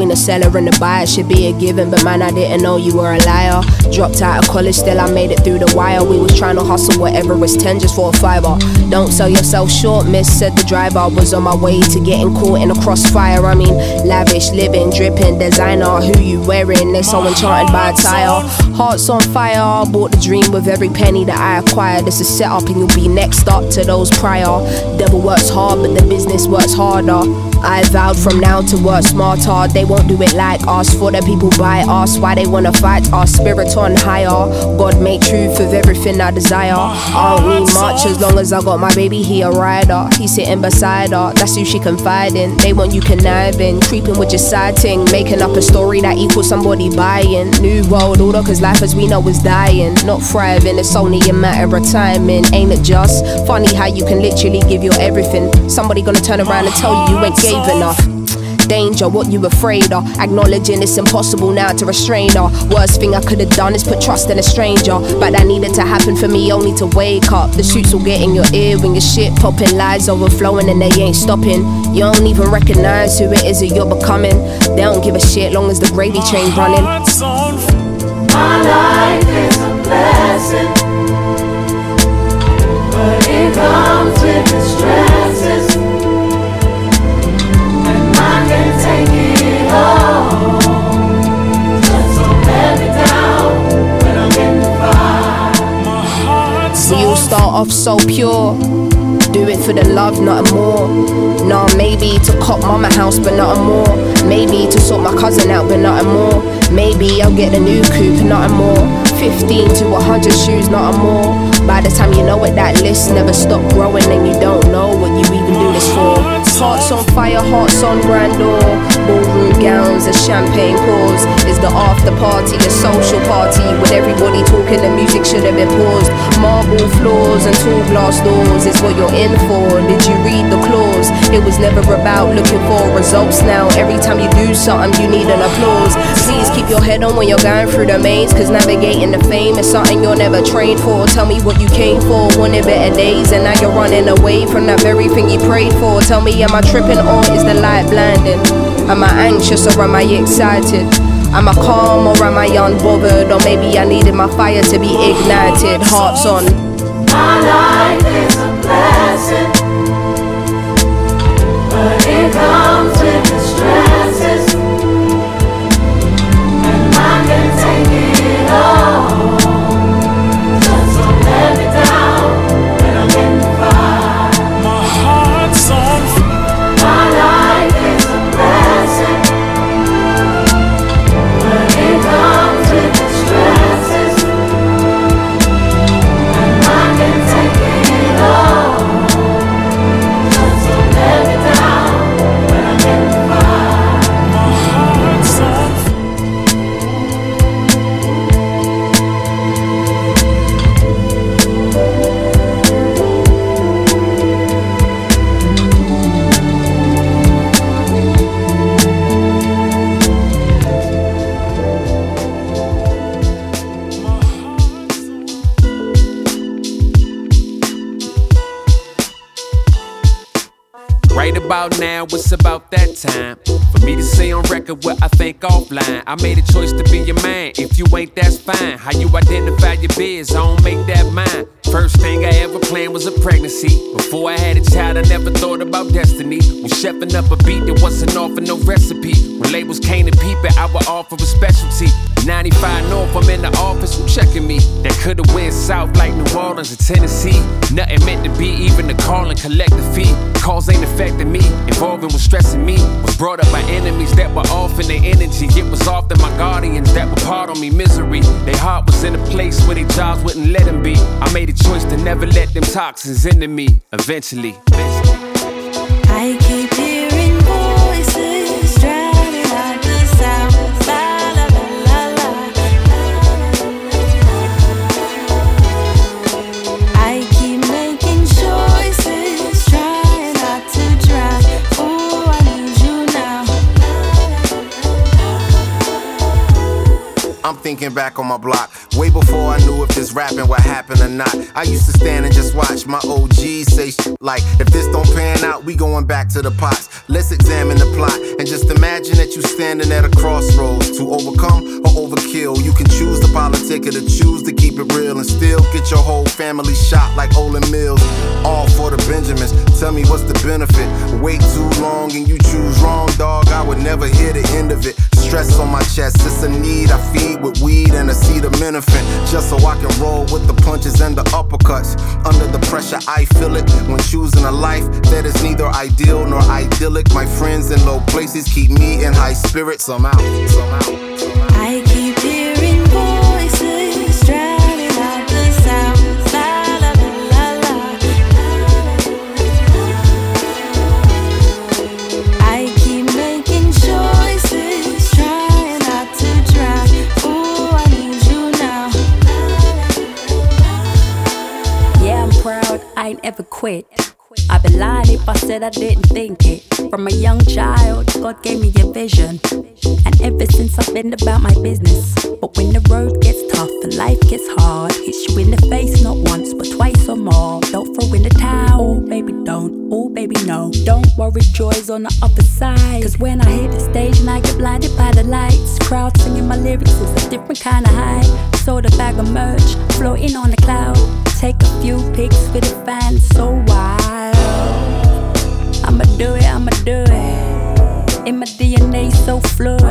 Between the seller and the buyer should be a given, but man, I didn't know you were a liar. Dropped out of college, still I made it through the wire. We was trying to hustle whatever was 10 just for a fiver. Don't sell yourself short, miss, said the driver. Was on my way to getting caught in a crossfire. I mean, lavish, living, dripping, designer. Who you wearing? They're so enchanted by attire. Hearts on fire, bought the dream with every penny that I acquired. This is set up, and you'll be next up to those prior. Devil works hard, but the business works harder. I vowed from now to what work smarter. They won't do it like us. For the people by us, why they wanna fight our spirit on higher. God made truth of everything I desire. I don't need much as long as I got my baby here, a rider. He's sitting beside her, that's who she confide in. They want you conniving, creeping with your side ting, making up a story that equals somebody buying. New world order, cause life as we know is dying, not thriving. It's only a matter of timing, ain't it just funny how you can literally give your everything? Somebody gonna turn around and tell you you ain't gave enough danger, what you afraid of. Acknowledging it's impossible now to restrain her. Worst thing I could have done is put trust in a stranger. But that needed to happen for me only to wake up. The shoots will get in your ear when your shit popping, lies overflowing and they ain't stopping. You don't even recognize who it is that you're becoming. They don't give a shit long as the gravy train running. My life is a blessing, but it comes with the stresses. Off so pure. Do it for the love, nothing more. Nah, maybe to cop mama house, but nothing more. Maybe to sort my cousin out, but nothing more. Maybe I'll get a new coupe, nothing more. 15 to 100 shoes, nothing more. By the time you know it, that list never stop growing, and you don't know what you even do this for. Hearts on fire, hearts on grandeur. Ballroom gowns and champagne pours. Is the after party a social party with everybody talking? The music should have been paused. Marble floors and tall glass doors is what you're in for. Did you read the clause? It was never about looking for results now. Every time you do something, you need an applause. Please keep your head on when you're going through the maze, cause navigating the fame is something you're never trained for. Tell me what you came for, wanted better days, and now you're running away from that very thing you prayed for. Tell me, am I tripping or is the light blinding? Am I anxious or am I excited? Am I calm or am I unbothered? Or maybe I needed my fire to be ignited. Hearts on. My life is a blessing, now, it's about that time for me to say on record what I think offline. I made a choice to be your man. If you ain't, that's fine. How you identify your biz, I don't make that mine. First thing I ever planned was a pregnancy. Before I had a child, I never thought about destiny. When chefing up a beat, that wasn't offer no recipe. When labels came to peep it, I would offer a specialty. 95 North, I'm in the office, who checking me? That could've went south like New Orleans or Tennessee. Nothing meant to be, even the call and collect the fee. Calls ain't affecting me, involving was stressing me. Was brought up by enemies that were off in their energy. It was often my guardians that were part on me misery. Their heart was in a place where their jobs wouldn't let them be. I made a choice to never let them toxins into me. Eventually, I thinking back on my block, way before I knew if this rapping would happen or not. I used to stand and just watch my OGs say shit like, if this don't pan out, we going back to the pots. Let's examine the plot and just imagine that you standing at a crossroads to overcome or overkill. You can choose the politic or to choose to keep it real and still get your whole family shot like Olan Mills. All for the Benjamins. Tell me what's the benefit? Wait too long and you choose wrong, dog. I would never hear the end of it. Stress on my chest, it's a need I feed with weed and a seed of menafin. Just so I can roll with the punches and the uppercuts. Under the pressure, I feel it when choosing a life that is neither ideal nor idyllic. My friends in low places keep me in high spirits. I'm out. I keep ain't ever quit. I'd be lying if I said I didn't think it. From a young child, God gave me a vision. And ever since I've been about my business. But when the road gets tough and life gets hard, hits you in the face not once but twice or more. Don't throw in the towel, baby, don't. Oh, baby, no. Don't worry, joy's on the other side. Cause when I hit the stage and I get blinded by the lights, crowd singing my lyrics is a different kind of high. Sold a bag of merch, floating on the cloud. Take a few pics with the fans, so wild. I'ma do it, I'ma do it. In my DNA, so fluid.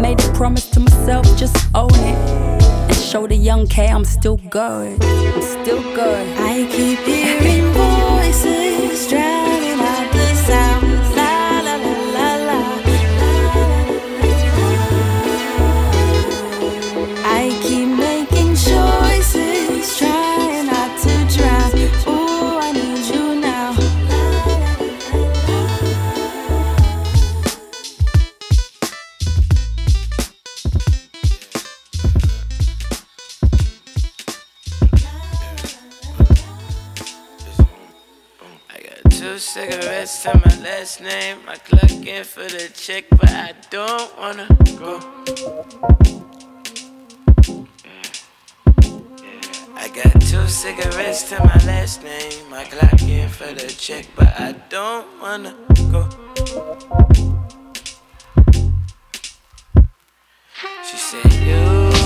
Made a promise to myself, just own it. And show the young K I'm still good. I'm still good. I keep hearing voices drowning to my last name. I clock in for the check, but I don't wanna go. I got two cigarettes to my last name. I clock in for the check, but I don't wanna go. She said, you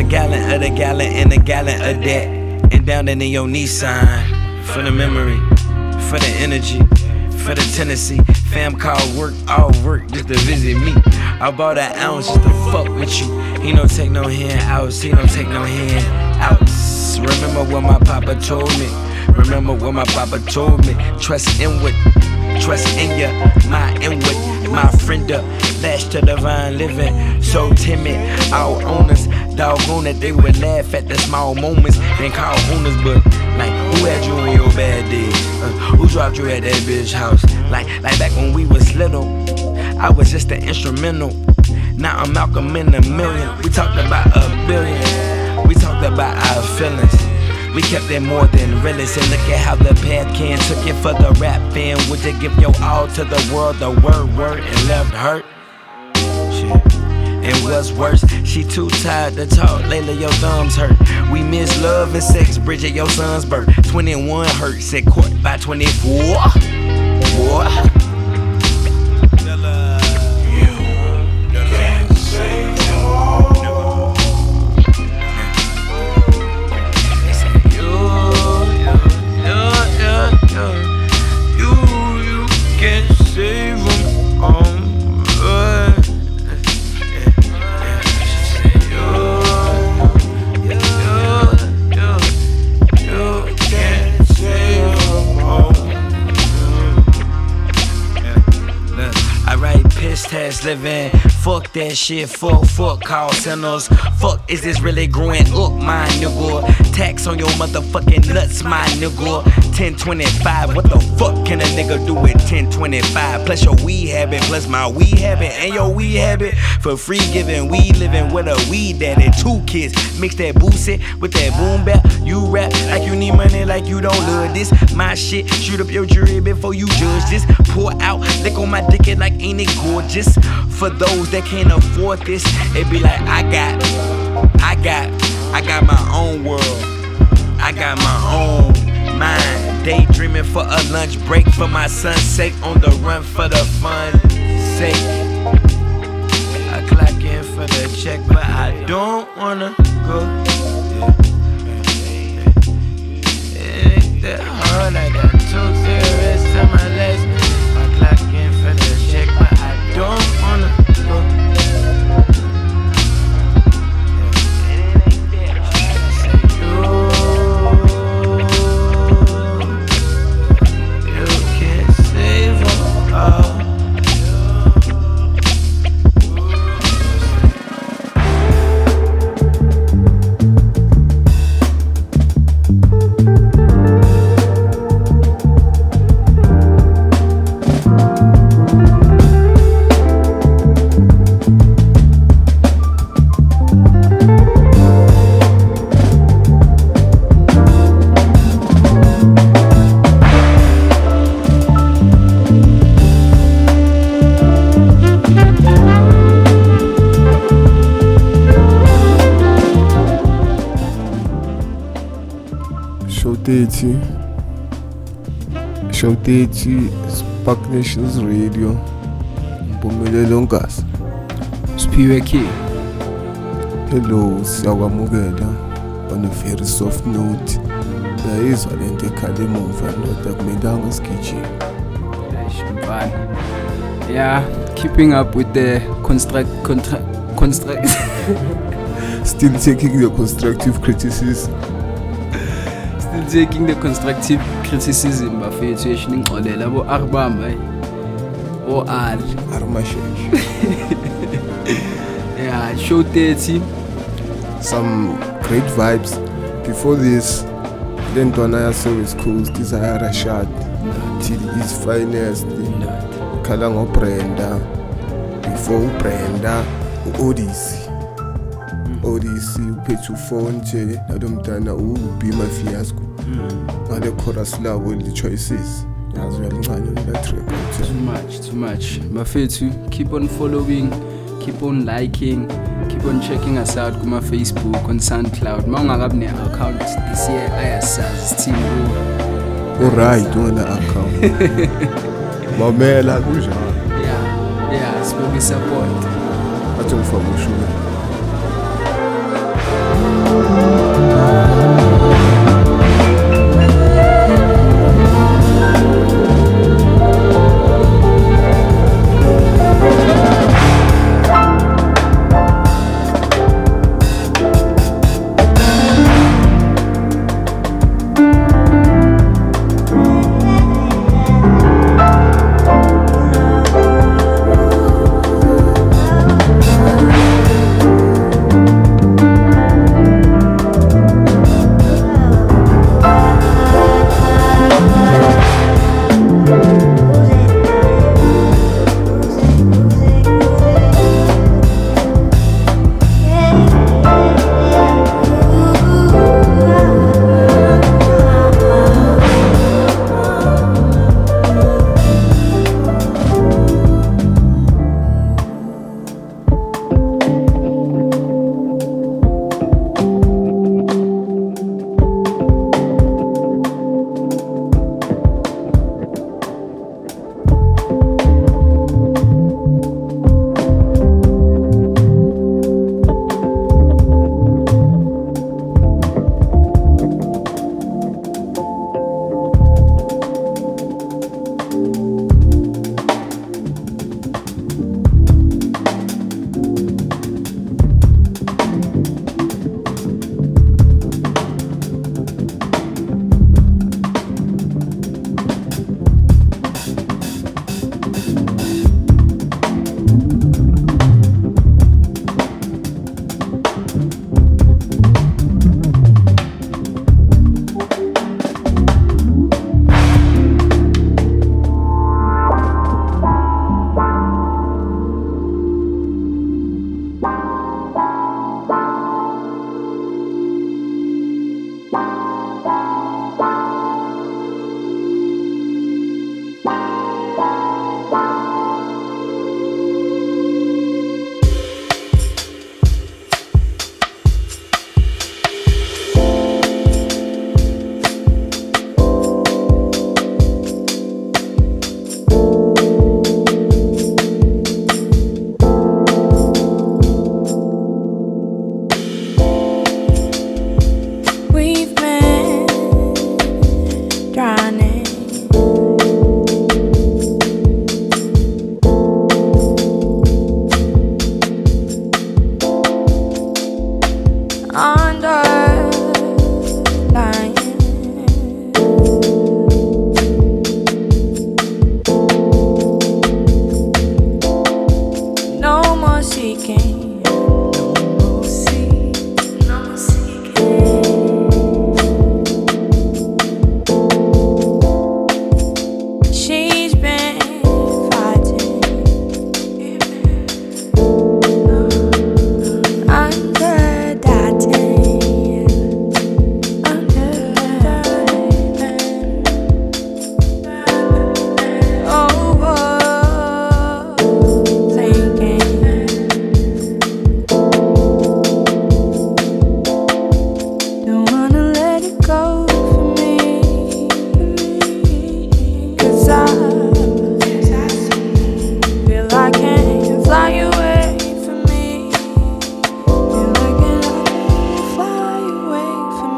a gallon of the gallon and a gallon of that. And down in the your Nissan. For the memory, for the energy, for the Tennessee. Fam called work, all work just to visit me. I bought an ounce just to fuck with you. He don't take no hand outs, he don't take no hand outs. Remember what my papa told me. Remember what my papa told me. Trust inward, trust in ya, my inward, my friend up. Lash to divine living, so timid. Our owners, doggone that they would laugh at the small moments. Then call owners, but like, who had you on your bad days? Uh, who dropped you at that bitch house? Like, like back when we was little, I was just an instrumental. Now I'm Malcolm in a million. We talked about a billion. We talked about our feelings. We kept it more than realist and look at how the path can took it for the rap fan. Would you give your all to the world, the word, word, and left hurt? And what's worse, she too tired to talk. Lately, your thumbs hurt. We miss love and sex. Bridget, your son's birth. 21 hurt. Said court by 24. Boy. Living Fuck that shit, fuck, fuck call centers. Fuck, is this really growing up, my nigga? Tax on your motherfucking nuts, my nigga. 1025, what the fuck can a nigga do with 1025? Plus your weed habit, plus my weed habit, and your weed habit. For free giving, we living with a weed daddy. Two kids, mix that boosie with that boom bap. You rap like you need money, like you don't love this. My shit, shoot up your jury before you judge this. Pour out, lick on my dick, it like ain't it gorgeous? For those that can't afford this, it be like I got, I got, I got my own world. I got my own mind. Daydreaming for a lunch break for my son's sake. On the run for the fun sake. I clock in for the check, but I don't wanna go. It ain't that Show 30 Show 30 Spark Nations Radio Mpumelelo Ngasa Siphiwe Key Hello siyakwamukela on a very soft note Yayizwa lento ekhala emuva ndoda akumelanga sigijime Shimfana Yeah keeping up with the construct contra construct Still taking the constructive criticism still taking the constructive criticism bafethu yeshini ngixolela abo arbamba hey o r Armashesh yeah show 30 some great vibes. Before this le ntwana yaservice coast isayarashad till is finest khala ngobrenda before ubrenda u-odyssey. Odyssey uphethe ufone nje nalo mntana ubima fiasco Mm. ngale chorus labo li-choices yazi uyalincane too much too much. Bafethu keep on following keep on liking keep on checking us out kuma-facebook on soundcloud. Ma ungakabi ne-account this year ayasazi sithini kuwe uright ungena-account mamela kunjalo yeah ya support. Athi ngifake ushukela.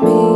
me.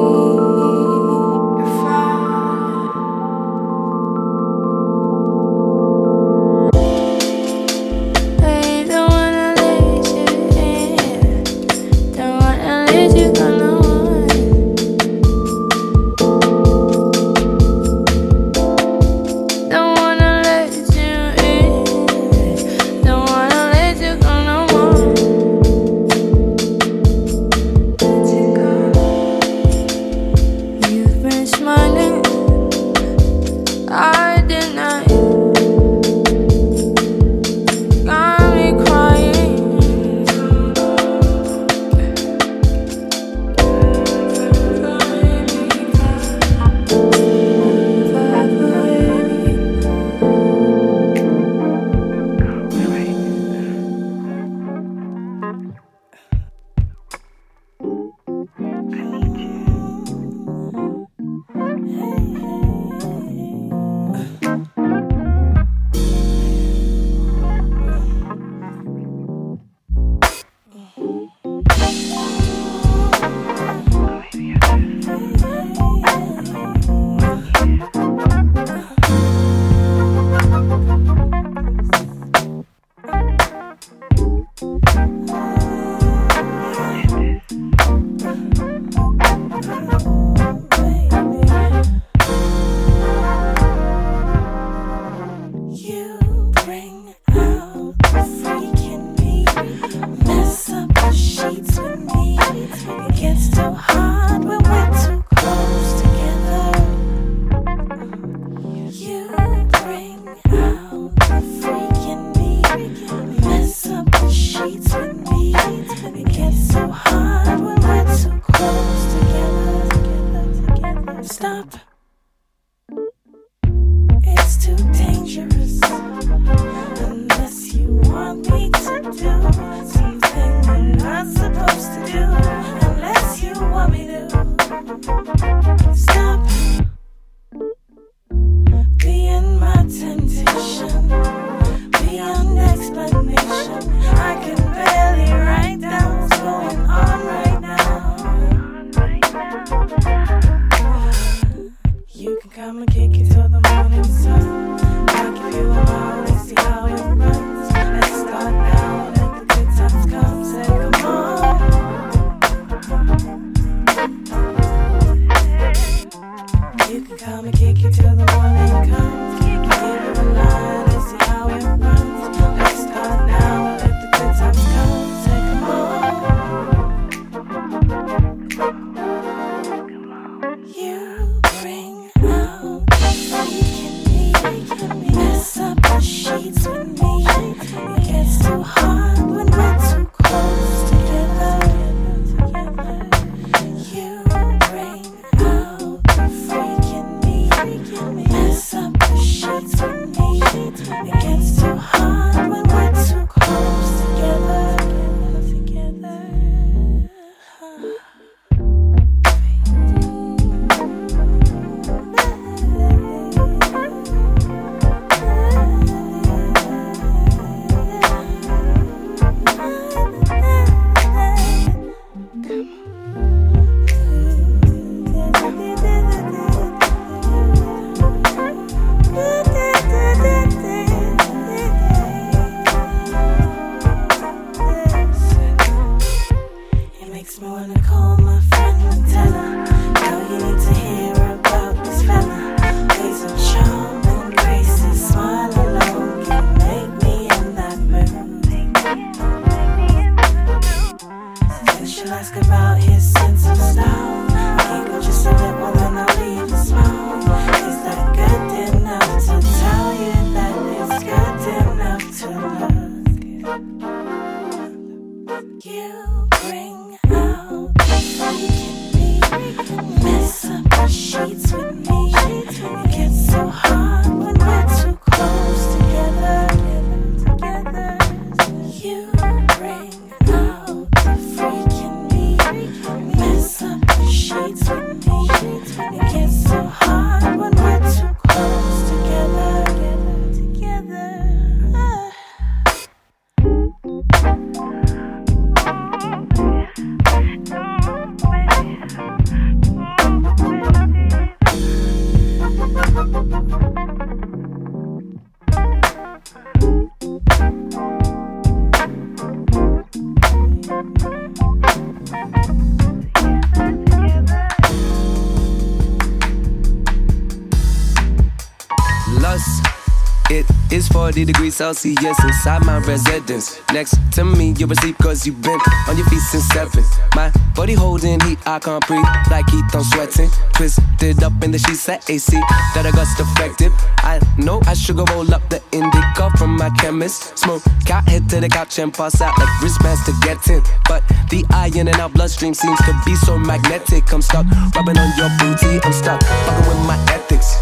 40 degrees Celsius inside my residence. Next to me, you're asleep cause you've been on your feet since seven. My body holding heat, I can't breathe like heat, I'm sweating. Twisted up in the sheets at AC that I got defective. I know I should go roll up the indica from my chemist. Smoke got hit to the couch and pass out like wristbands to get in. But the iron in our bloodstream seems to be so magnetic. I'm stuck rubbing on your booty, I'm stuck fucking with my ethics.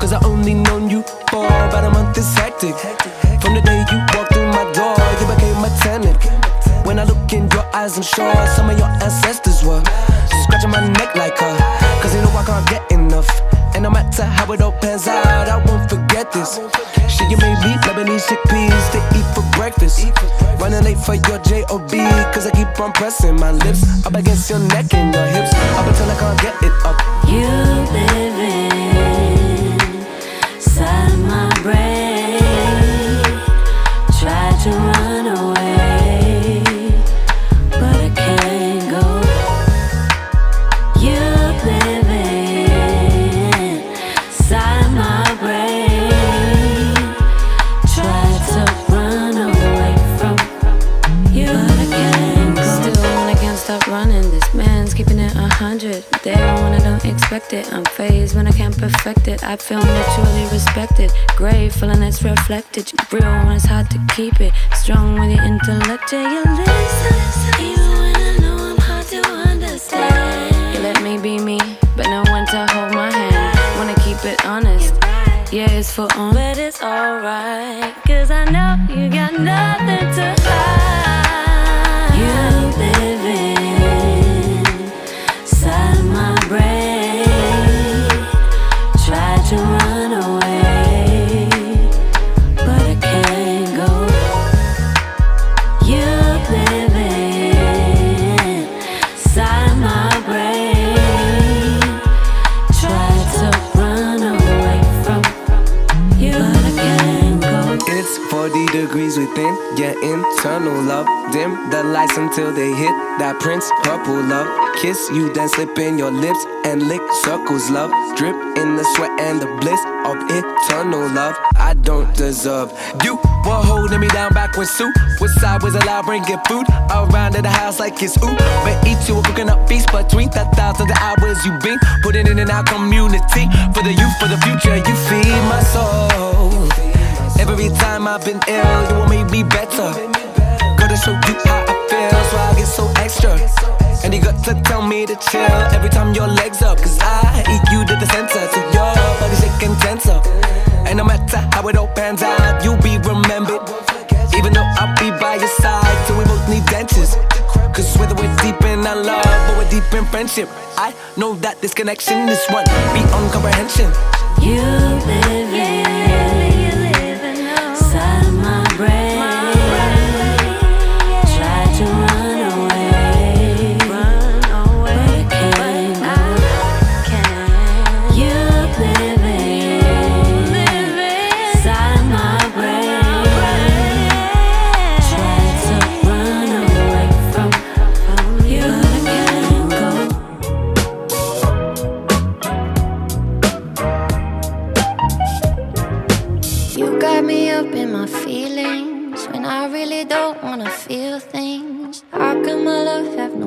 Cause I only known you about a month, it's hectic. From the day you walked through my door, you became my tenant. When I look in your eyes, I'm sure some of your ancestors were scratching my neck like her. Cause they know I can't get enough. And no matter how it all pans out, I won't forget this. Shit, you made me Lebanese chickpeas to eat for breakfast. Running late for your job, cause I keep on pressing my lips up against your neck and your hips. Up until I can't get it up. You live inside I feel mutually respected. grateful, and it's reflected. Real when it's hard to keep it. Strong with your intellect, yeah, you listen. Even when I know I'm hard to understand. You let me be me, but no one to hold my hand. Wanna keep it honest. Yeah, it's for on, but it's alright. Cause I know you got nothing to hide. 40 degrees within your internal love. Dim the lights until they hit that Prince purple love. Kiss you, then slip in your lips and lick circles, love. Drip in the sweat and the bliss of eternal love. I don't deserve you. Were holding me down back when Sue was sideways allowed, bringing food around to the house like it's ooh. But eat you a cooking up feast between the thousands of hours you've been putting in and out community for the youth, for the future. You feed my soul. Every time I've been ill, you will make me better. Gotta show you how I feel, so I get so extra. And you got to tell me to chill every time your legs up. Cause I eat you to the center, so your body shaking tenser. And no matter how it all pans out, you'll be remembered. Even though I'll be by your side, so we both need dentures. Cause whether we're deep in our love or we're deep in friendship, I know that this connection is one beyond comprehension. You live inside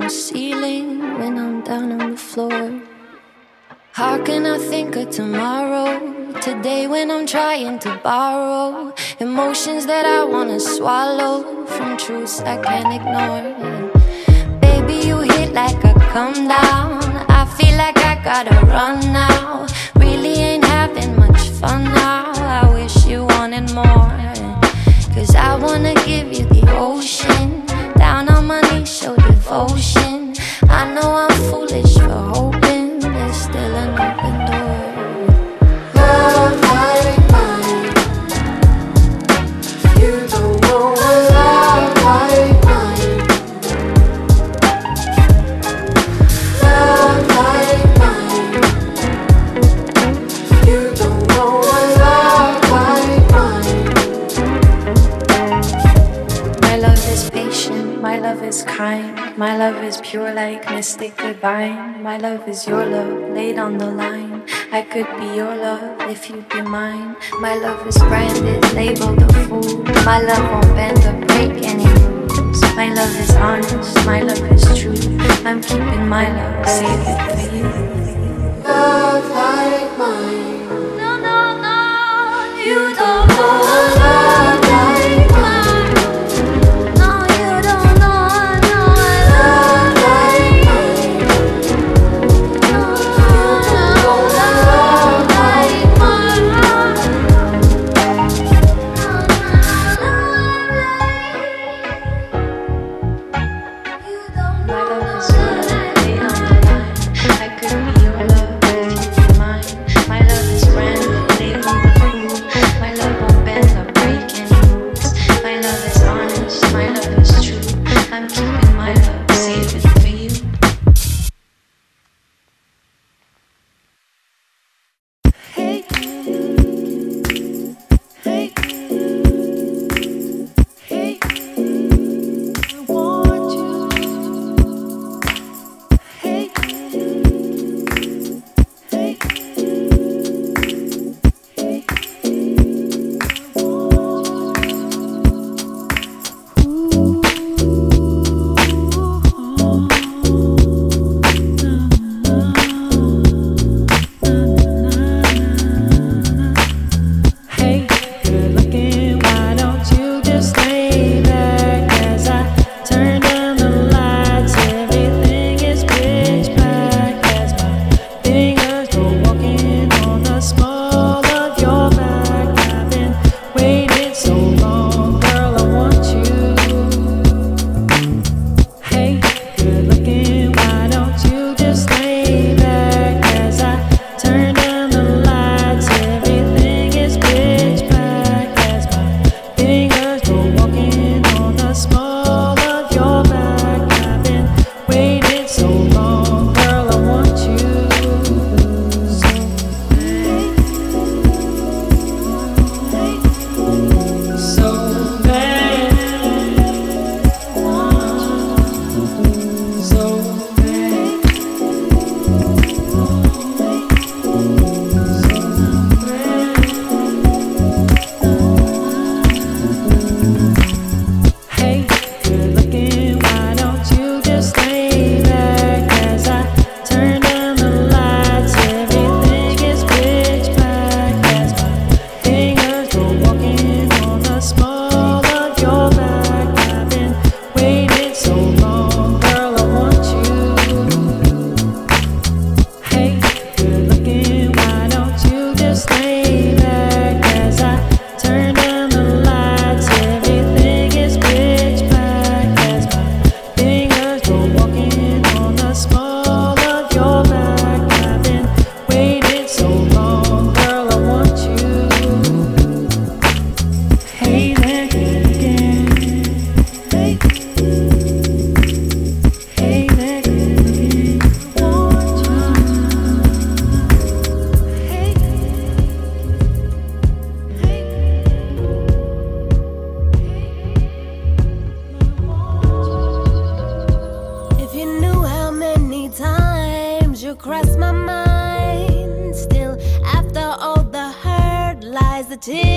no ceiling when I'm down on the floor? How can I think of tomorrow? Today when I'm trying to borrow emotions that I wanna swallow from truths I can't ignore. Baby, you hit like a come down. I feel like I gotta run now. Really ain't having much fun now. I wish you wanted more. Cause I wanna give you the ocean. Knees, show devotion. I know I'm love is kind, my love is pure like mystic divine. My love is your love laid on the line. I could be your love if you'd be mine. My love is branded, labeled a fool. My love won't bend or break any rules. My love is honest, my love is true. I'm keeping my love, it for you. Love like mine. No, no, no, you don't know lies,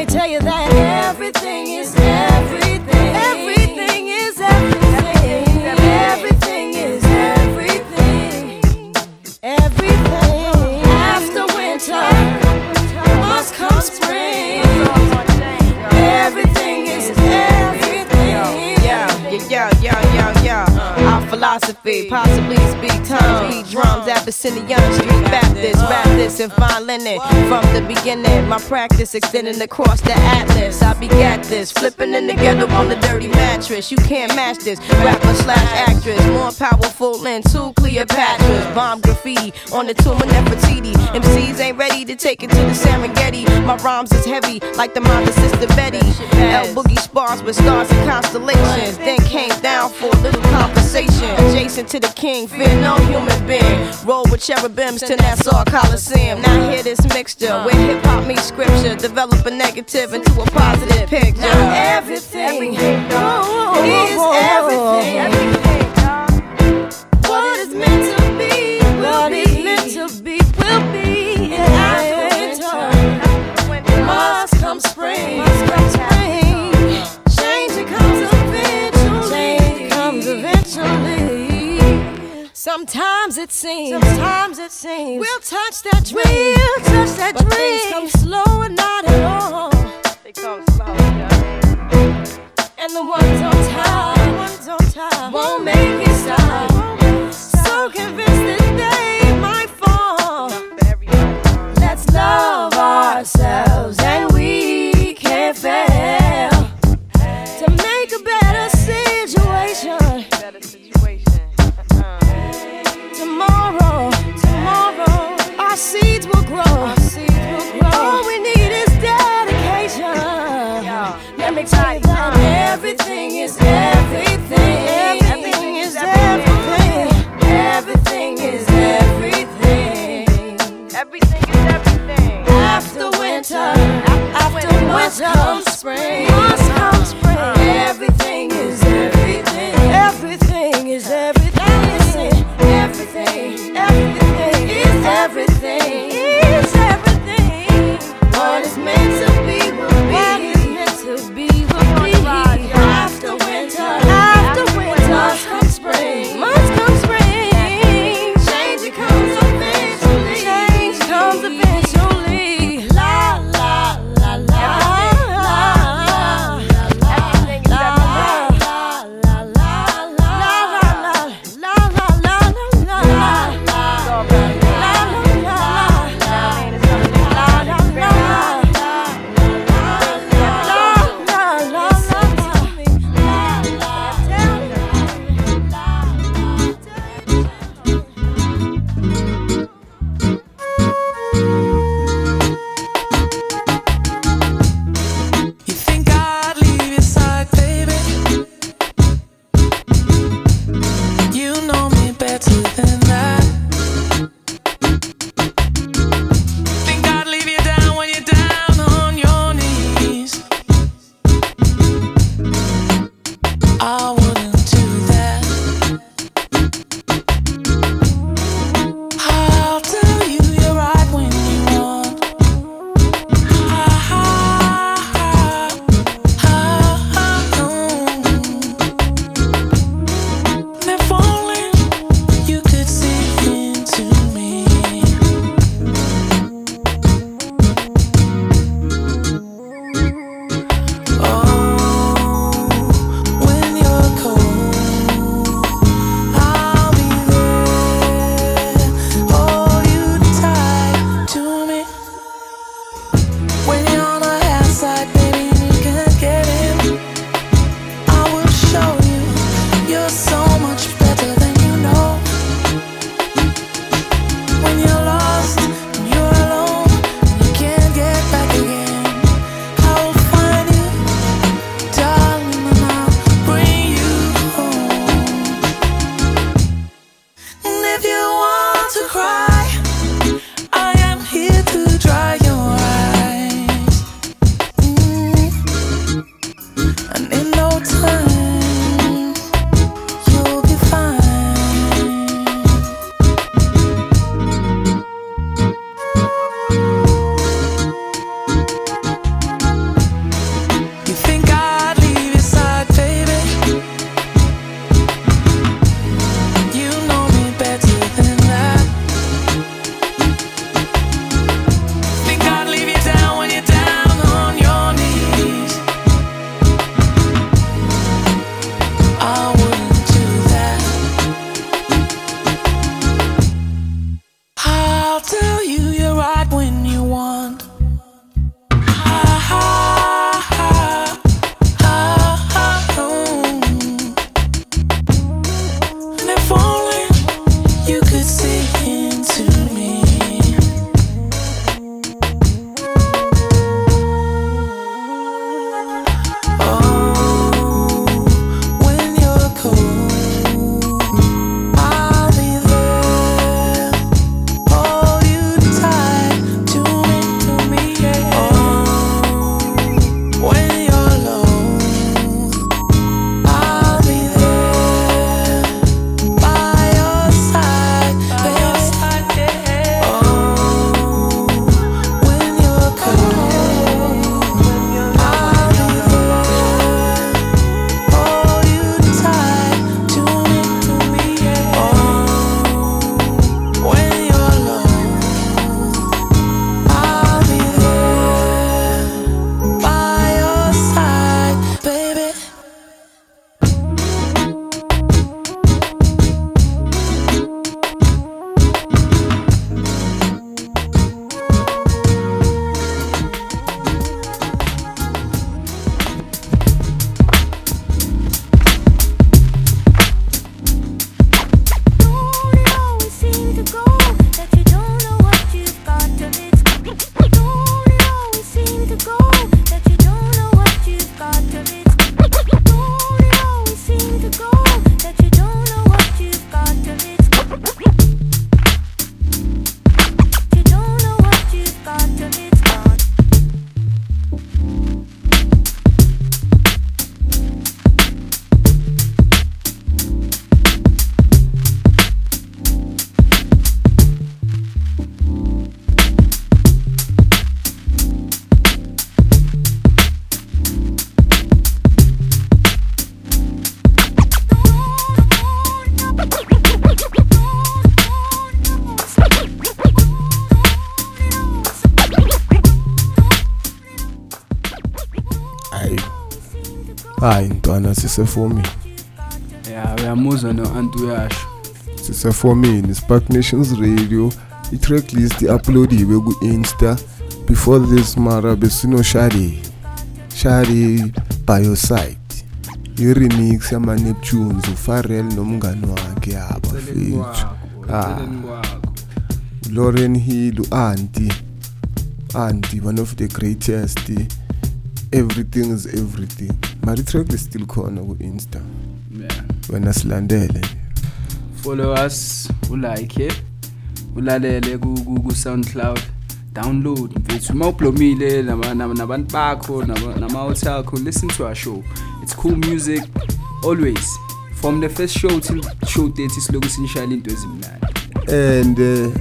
me tell you that everything is everything. Everything is everything. Everything is everything. Everything. After winter must come spring. Everything is everything. Yeah, yeah, yeah, yeah, yeah. Our philosophy possibly drums, Young Street Baptist. Rap this and fine linen. From the beginning, my practice extending across the atlas. I begat this, flipping in the ghetto on the dirty mattress. You can't match this. Rapper slash actress, more powerful than two Cleopatras. Bomb graffiti on the tomb of Nefertiti. MCs ain't ready to take it to the Serengeti. My rhymes is heavy, like the mother sister Betty. L Boogie spars with stars and constellations. Then came down for a little conversation. Adjacent to the king, fear no human being. Roll with cherubims to Nassau Coliseum. Now hear this mixture where hip hop meets scripture. Develop a negative into a positive picture. Now everything, oh, is everything. What Sometimes it seems. Sometimes it seems. We'll touch that dream. We'll touch that but dream. Things come slow and not at all. They come slow. And the ones on top, the ones on top won't make it stop. So convinced that they might fall. Let's love ourselves winter comes spring. Sisefomini ya uyamuzwa no-anti uyasho sisefomini spark nations radio. I-tracklist i-uploadiwe ku-insta before this mara besinoshari shari. Biosite i-remix yama-neptunes ufarel nomngani wakhe abafethu Ah. lauren hill u-anti anti one of the greatest. Everything is everything mara i-tracklist still khona ku-insta. Yeah. wena silandele. Follow us ulike ulalele ku- ku- ku-soundcloud. Download mfethu. Uma ublomile nabantu bakho nama- nama-out akho listen to our show. It's cool music always. From the first show till show 30 silokhu sinishayela into ezimnandi. And uh,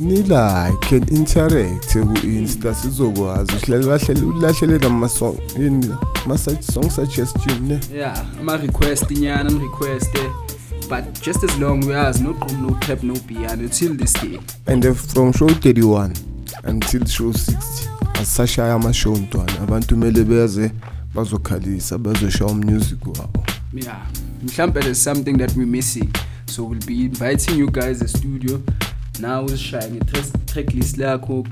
ni-like and interact ku-insta sizokwazi uhlale lahlele ulahlele namasong yini ma-song suggestion ne yeah ama-request inyana ni-requeste but just as long uyazi no gqom no tap no piano till this day. And uh, from show 31 until show 60 asisashaya amashow ntwana. Abantu kumele beze bazokhalisa bazoshaya umusic wabo. Yeah mhlambe there's something that we're missing. So we'll be inviting you guys the studio nawe uzishaye nge-track list lakho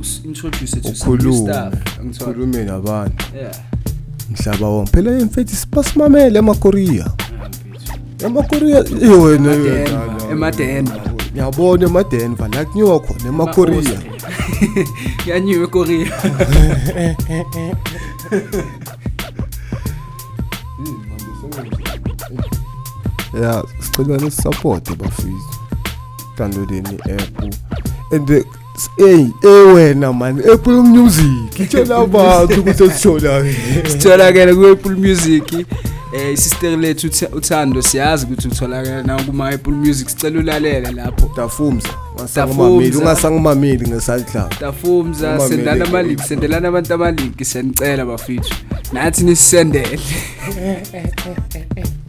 usi-introduce to some stuff. Ukhulume nabantu. Yeah. Mhlaba wonke phela emfethi basimamele amakorea emakorea. Ah, wena emadenva ngiyabona emadenva la kunyiwa khona emakorea. Yanyiwa korea ya sicela nisisapothe bafisa downloading i-app and Hey, hey wena man, Apple Music. Itshela abantu ukuthi sithola. Sitholakala ku Apple Music. Eh sister lethu uthando siyazi ukuthi utholakala na kuma Apple Music. Sicela ulalele lapho. Tafumza. Wasangumameli, ungasangumameli ngesandla. Tafumza, sendana amalink, sendelana abantu amalink, senicela bafithu. Nathi nisisendele.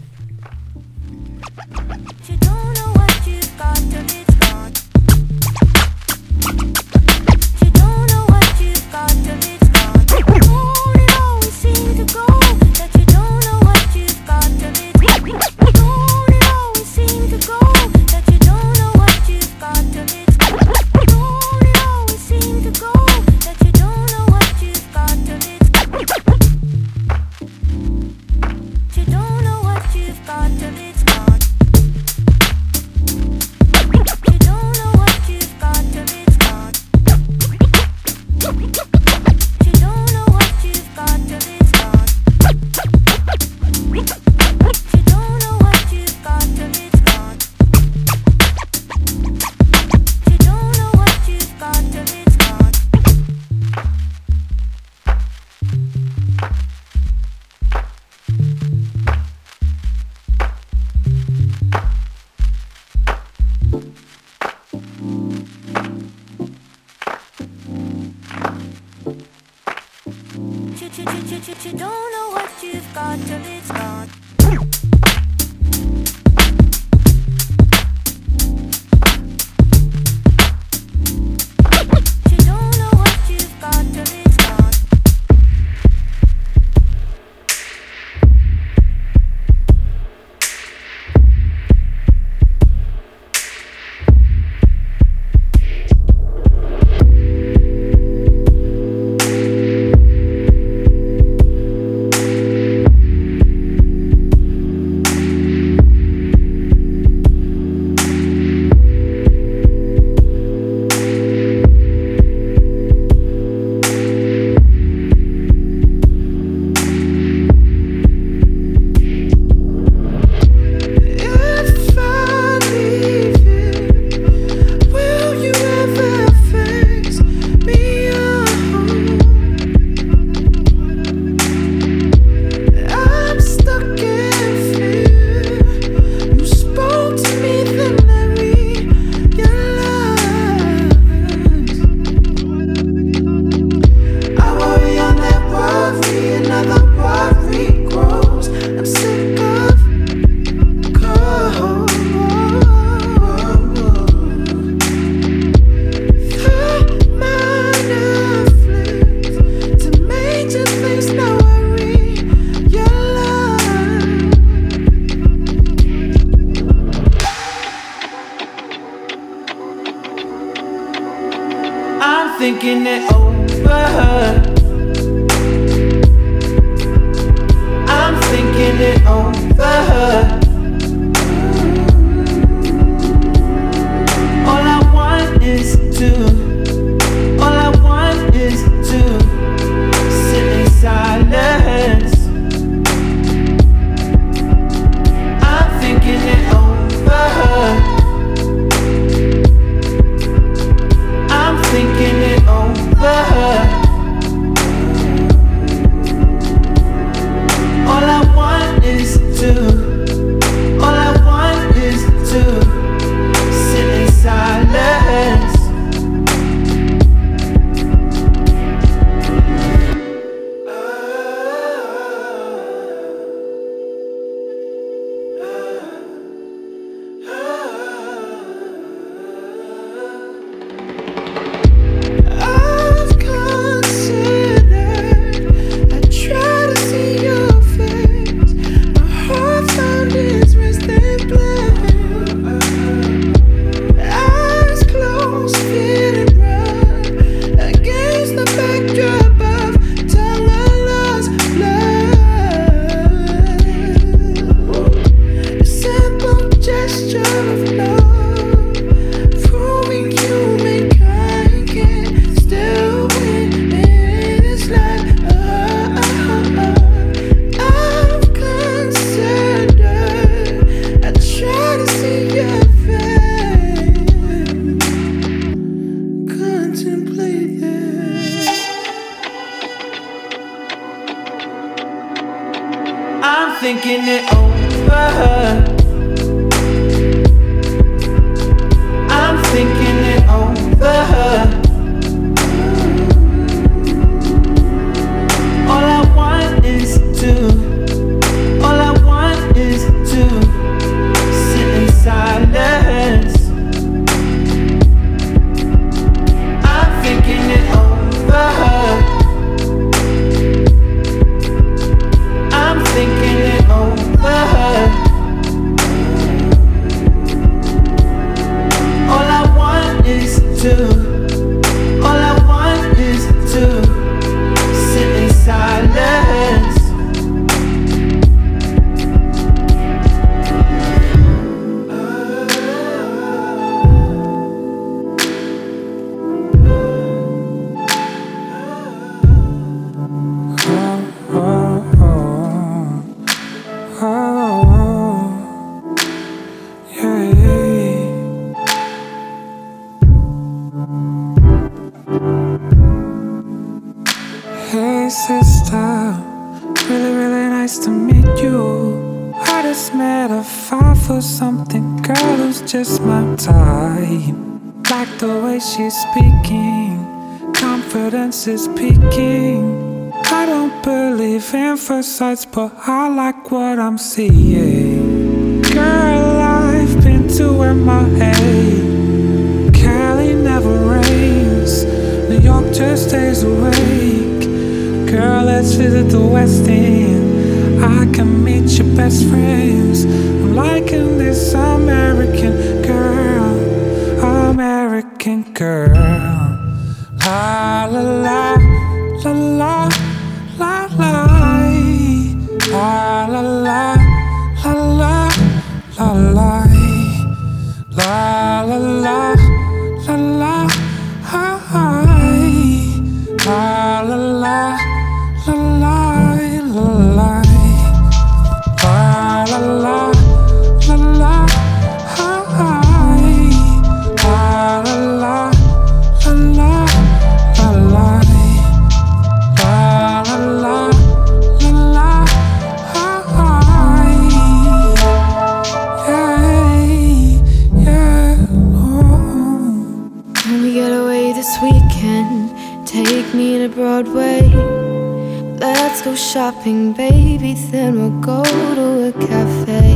sights, but I like what I'm seeing. Girl, I've been to MIA. Cali never rains, New York just stays awake. Girl, let's visit the West End. I can meet your best friends. I'm liking this American. shopping, baby, then we'll go to a cafe.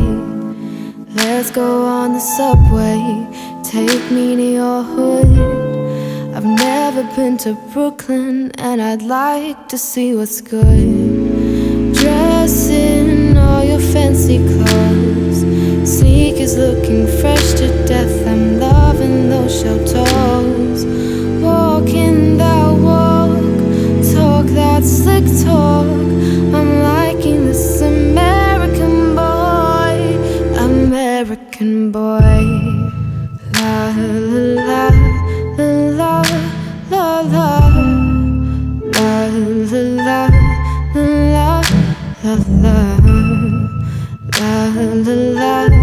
Let's go on the subway, take me to your hood. I've never been to Brooklyn, and I'd like to see what's good. Dress in all your fancy clothes, sneakers looking fresh to death. I'm loving those shell toes. Walking that walk, talk that slick talk. American boy. La la la la la. La la la la la la la. La la la la.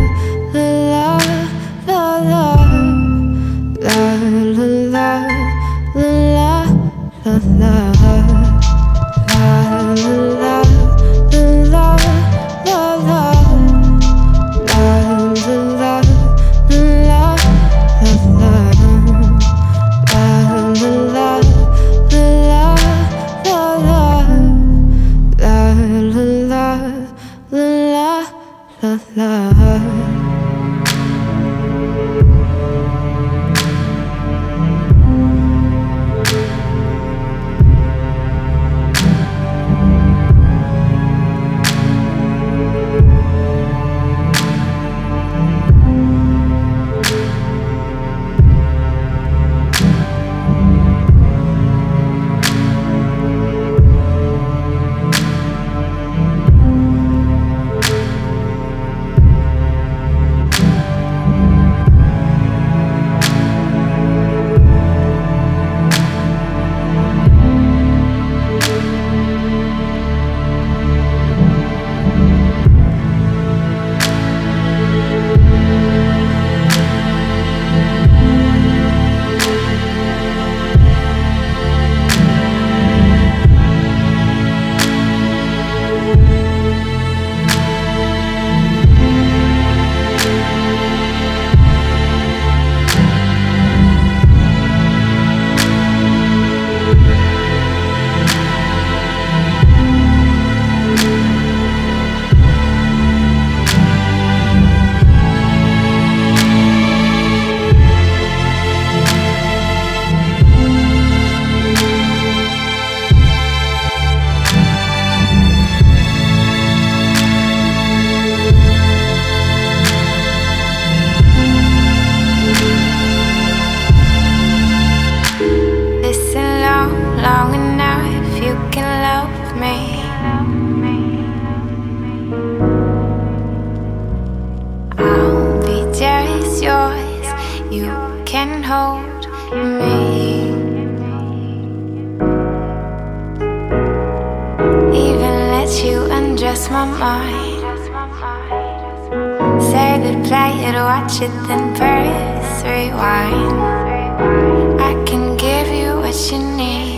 can hold me. Even let you undress my mind. Say the play it, watch it, then press rewind. I can give you what you need.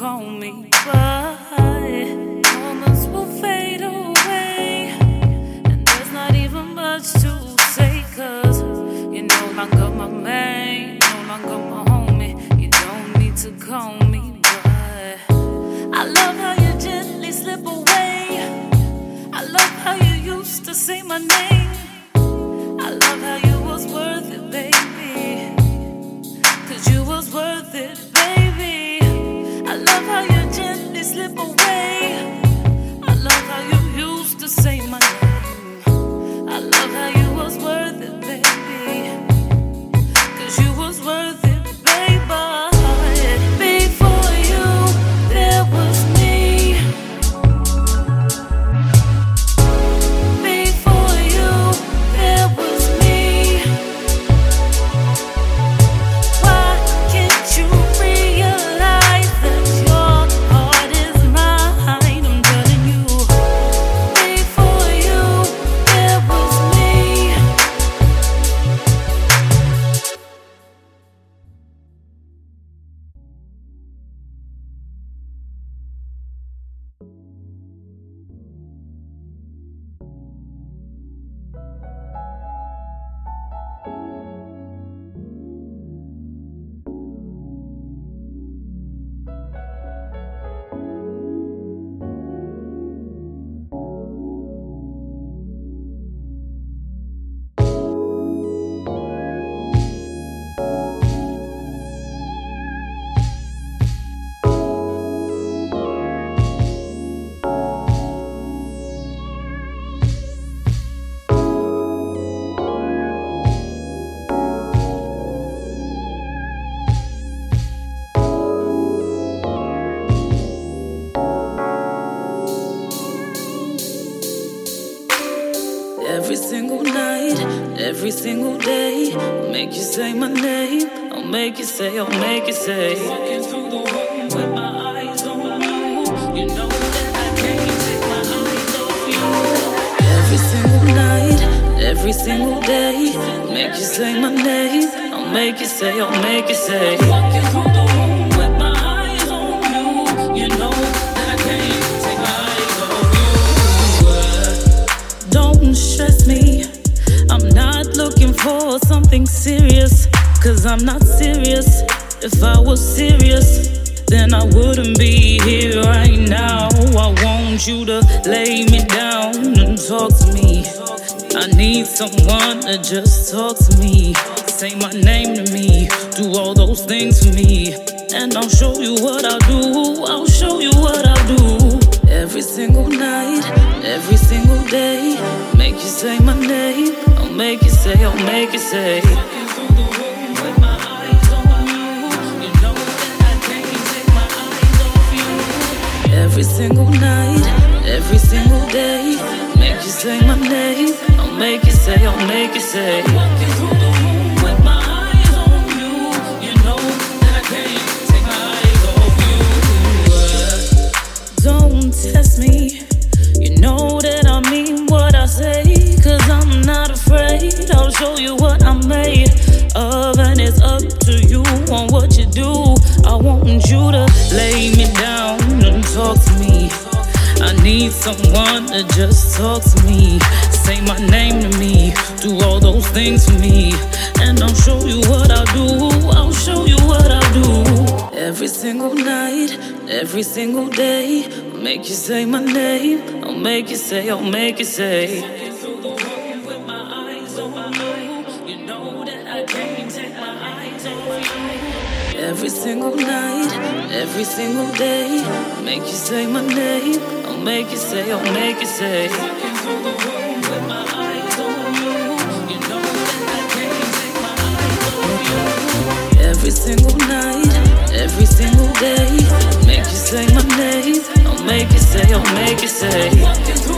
call me, but moments will fade away. And there's not even much to say, cause you're no longer my man, no longer my homie. You don't need to call me, but I love how you gently slip away. I love how you used to say my name. Make you say. Walking through the room with my eyes on you, you know that I can't take my eyes off you. Don't test me, you know that I mean what I say. Cause I'm not afraid, I'll show you what I'm made of, and it's up to you on what you do. I want you to lay me down and talk to me. Need someone to just talk to me. Say my name to me. Do all those things for me. And I'll show you what I'll do. I'll show you what I'll do. Every single night, every single day. I'll Make you say my name. I'll make you say, I'll make you say. Every single night, every single day, make you say my name. Make you say, I'll make you say. Every single night, every single day, make you say my name. I'll make you say, I'll make you say.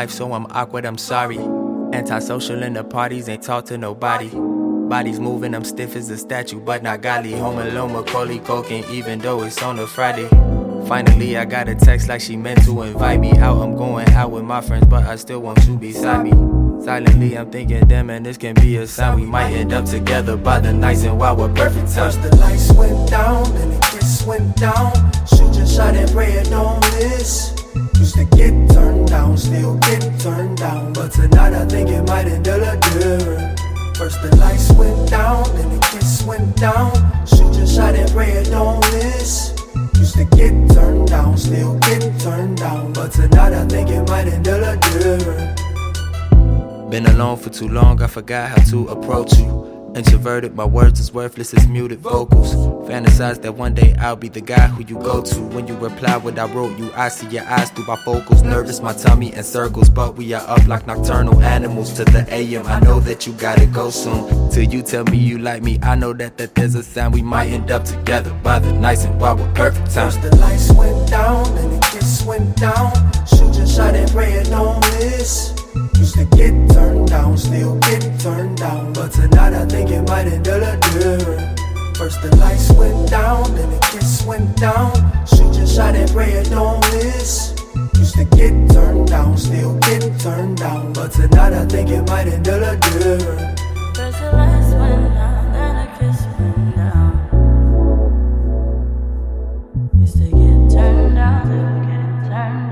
Life, so I'm awkward, I'm sorry. Antisocial in the parties, ain't talk to nobody. Bodies moving, I'm stiff as a statue, but not godly. Home alone, Macaulay Culkin, even though it's on a Friday. Finally, I got a text like she meant to invite me out. I'm going out with my friends, but I still want you beside me. Silently, I'm thinking, damn, man, this can be a sign we might end up together by the nights and while we're perfect time. First the lights went down, and the kiss went down. Shoot your shot and pray it don't miss. Used to get turned down, still get turned down. But tonight I think it might end little different. First the lights went down, then the kiss went down. Shoot your shot and pray it don't miss. Used to get turned down, still get turned down. But tonight I think it might end little different. Been alone for too long, I forgot how to approach you. Introverted, my words is worthless as muted vocals. Fantasize that one day I'll be the guy who you go to. When you reply what I wrote you, I see your eyes through my focals. Nervous, my tummy in circles, but we are up like nocturnal animals to the AM. I know that you gotta go soon. Till you tell me you like me, I know that, that there's a sign we might end up together by the nights and while we're perfect time. First the lights went down, and the kiss went down. Shoot your shot and pray it don't miss. Used to get turned down, still get turned down. But tonight I think it might end a little different. First the lights went down, then the kiss went down. Shoot your shot and pray it don't miss. Used to get turned down, still get turned down. But tonight I think it might end a different. First the lights went down, then a kiss went down. Used to get turned down, then get turned.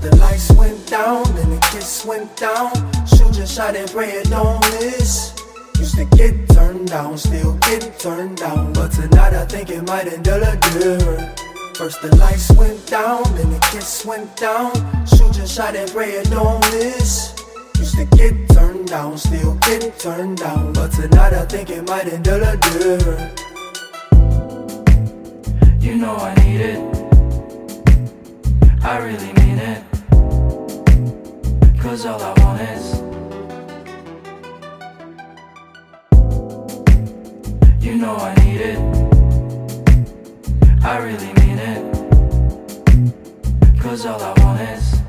The lights went down, then the kiss went down. Shoot your shot and pray it don't miss. Used to get turned down, still get turned down. But tonight I think it might end little different. First the lights went down, then the kiss went down. Shoot your shot at red, don't miss. Used to get turned down, still get turned down. But tonight I think it might end a different. You know I need it. I really mean it. Cause all I want is. You know I need it. I really mean it. Cause all I want is.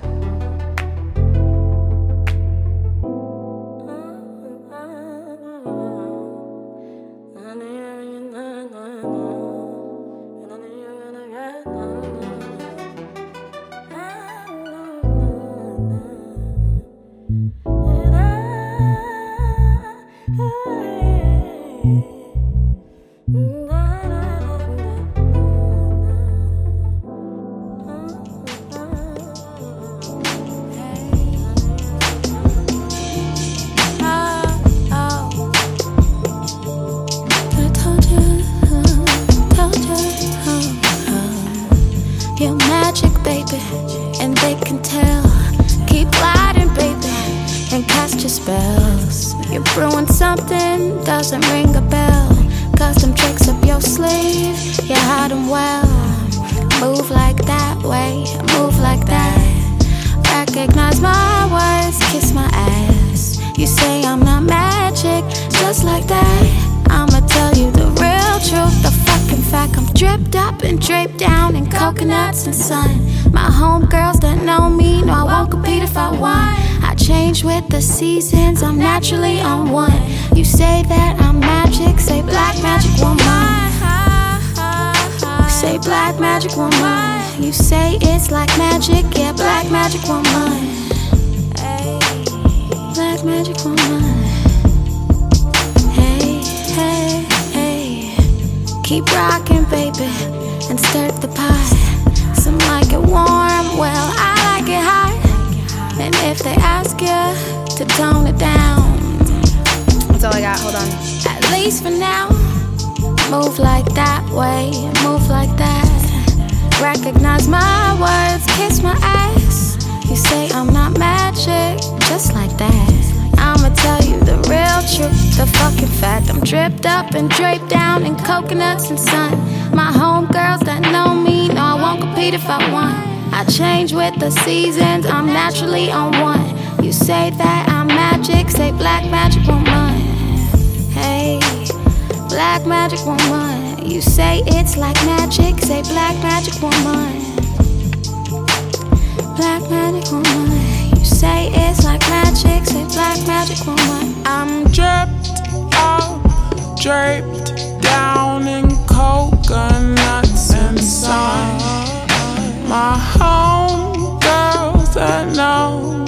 Woman. You say it's like magic, say black magic woman. Black magic woman. You say it's like magic, say black magic woman. I'm dripped draped down in coconuts and sun. My home girls know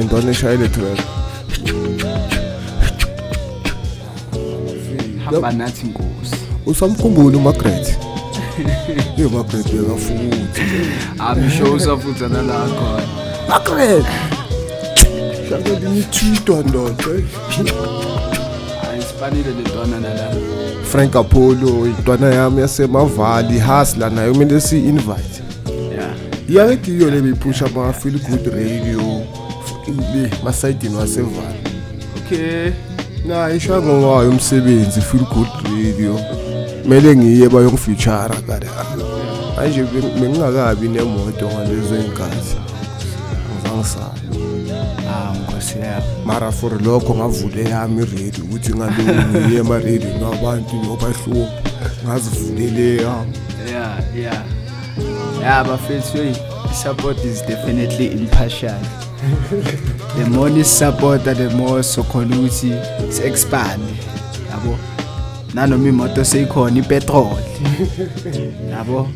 bentwana eshayele twelve. Hamba nathi nkosi. Usamkhumbula umagret umagret bekafukuthi i'm sure usafuthana lakho magret shakela imithitwa ndoda ayisifanile lentwana nala. Frank apollo intwana yami yasemavali hasla nayo kumele si-invite. Yeah. iyabekiyo le beyiphusha ama-feel good radio emasayidini wasevala okay. Nayo ishangwe wayo umsebenzi feel good radio. Kumele ngiye bayongifutshara kala manje bengingakabi nemoto ngalezo y'nkathi ngizangisayo ah, mara for lokho ngavule yami iredi ukuthi ngaloku ngiye emaredini abantu nobahlubu ngazivulele yami. Ya ya ya bafethu support is definitely impartial. The more nisupporta the more sokhona ukuthi si-expand yabo? Nanoma imoto seyikhona ipetrol yabo?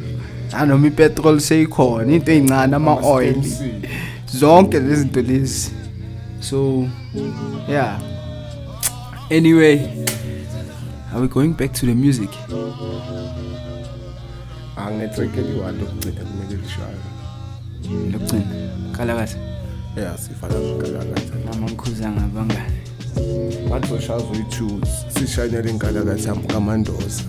Nanoma ipetrol seyikhona into ey'ncane ama-oil zonke lezi zinto lezi. So yeah. Anyway are we going back to the music? Eliwani lokugcina kumele lishayo lokugcina. Ya Yeah, mamankuza ngabangani madvosha azoyijuza sishayinele inkalakathi hambuka amandoza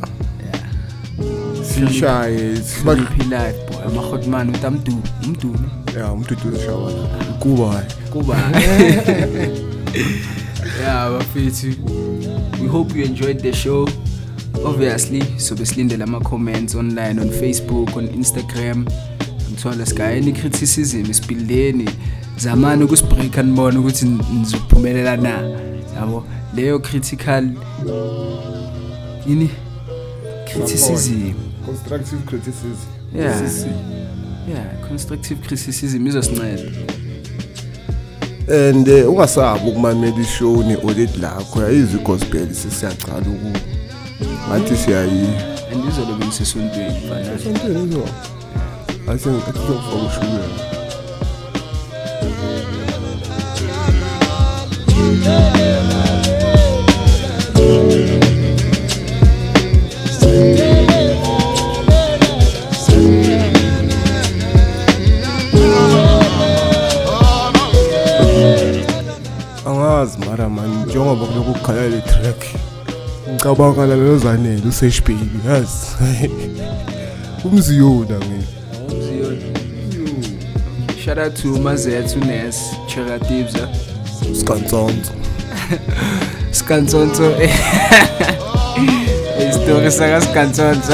sishaye sibaphilayo bo amahotman uthi amdume umdume ya umdudu uzoshawana kuba. Kuba. Ya bafethu we hope you enjoyed the show. Obviously sobe silindele ama-comments online on facebook on instagram. Ngithola sigayeni i-criticism isibhileni zamani ukusibreaka nibone ukuthi nizophumelela na? Yabo leyo critical yini criticism. Constructive criticism. Yeah. Yeah constructive criticism izosinceda. And eh, ungasabi ukumamela ishow ne-audit lakho yayizwa igospel sesiyacala uku ngathi siyayi. And izolobe ngisesontweni mfana esontweni izo? Asengifaka ushukela angazi mara mani njengoba kuloku kukhala le track ngicabanga kalalo zanele usesh baby yazi umziyona ngeke Shout out to Mazetsu Ness, Chira Dibza. Scansonso. Scansonso. Esto que hagas cansonso.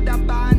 should I buy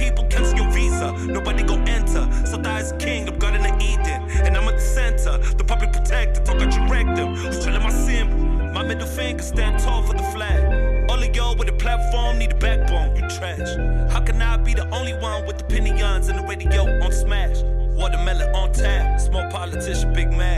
people cancel your visa. Nobody go enter. Sada is king, I'm God in the Eden. And I'm at the center. The puppet protector, talk at your rectum. Who's telling my simp? My middle finger stand tall for the flag. All of y'all with a platform need a backbone, you trash. How can I be the only one with the opinions and the radio on smash? Watermelon on tap, small politician, big man.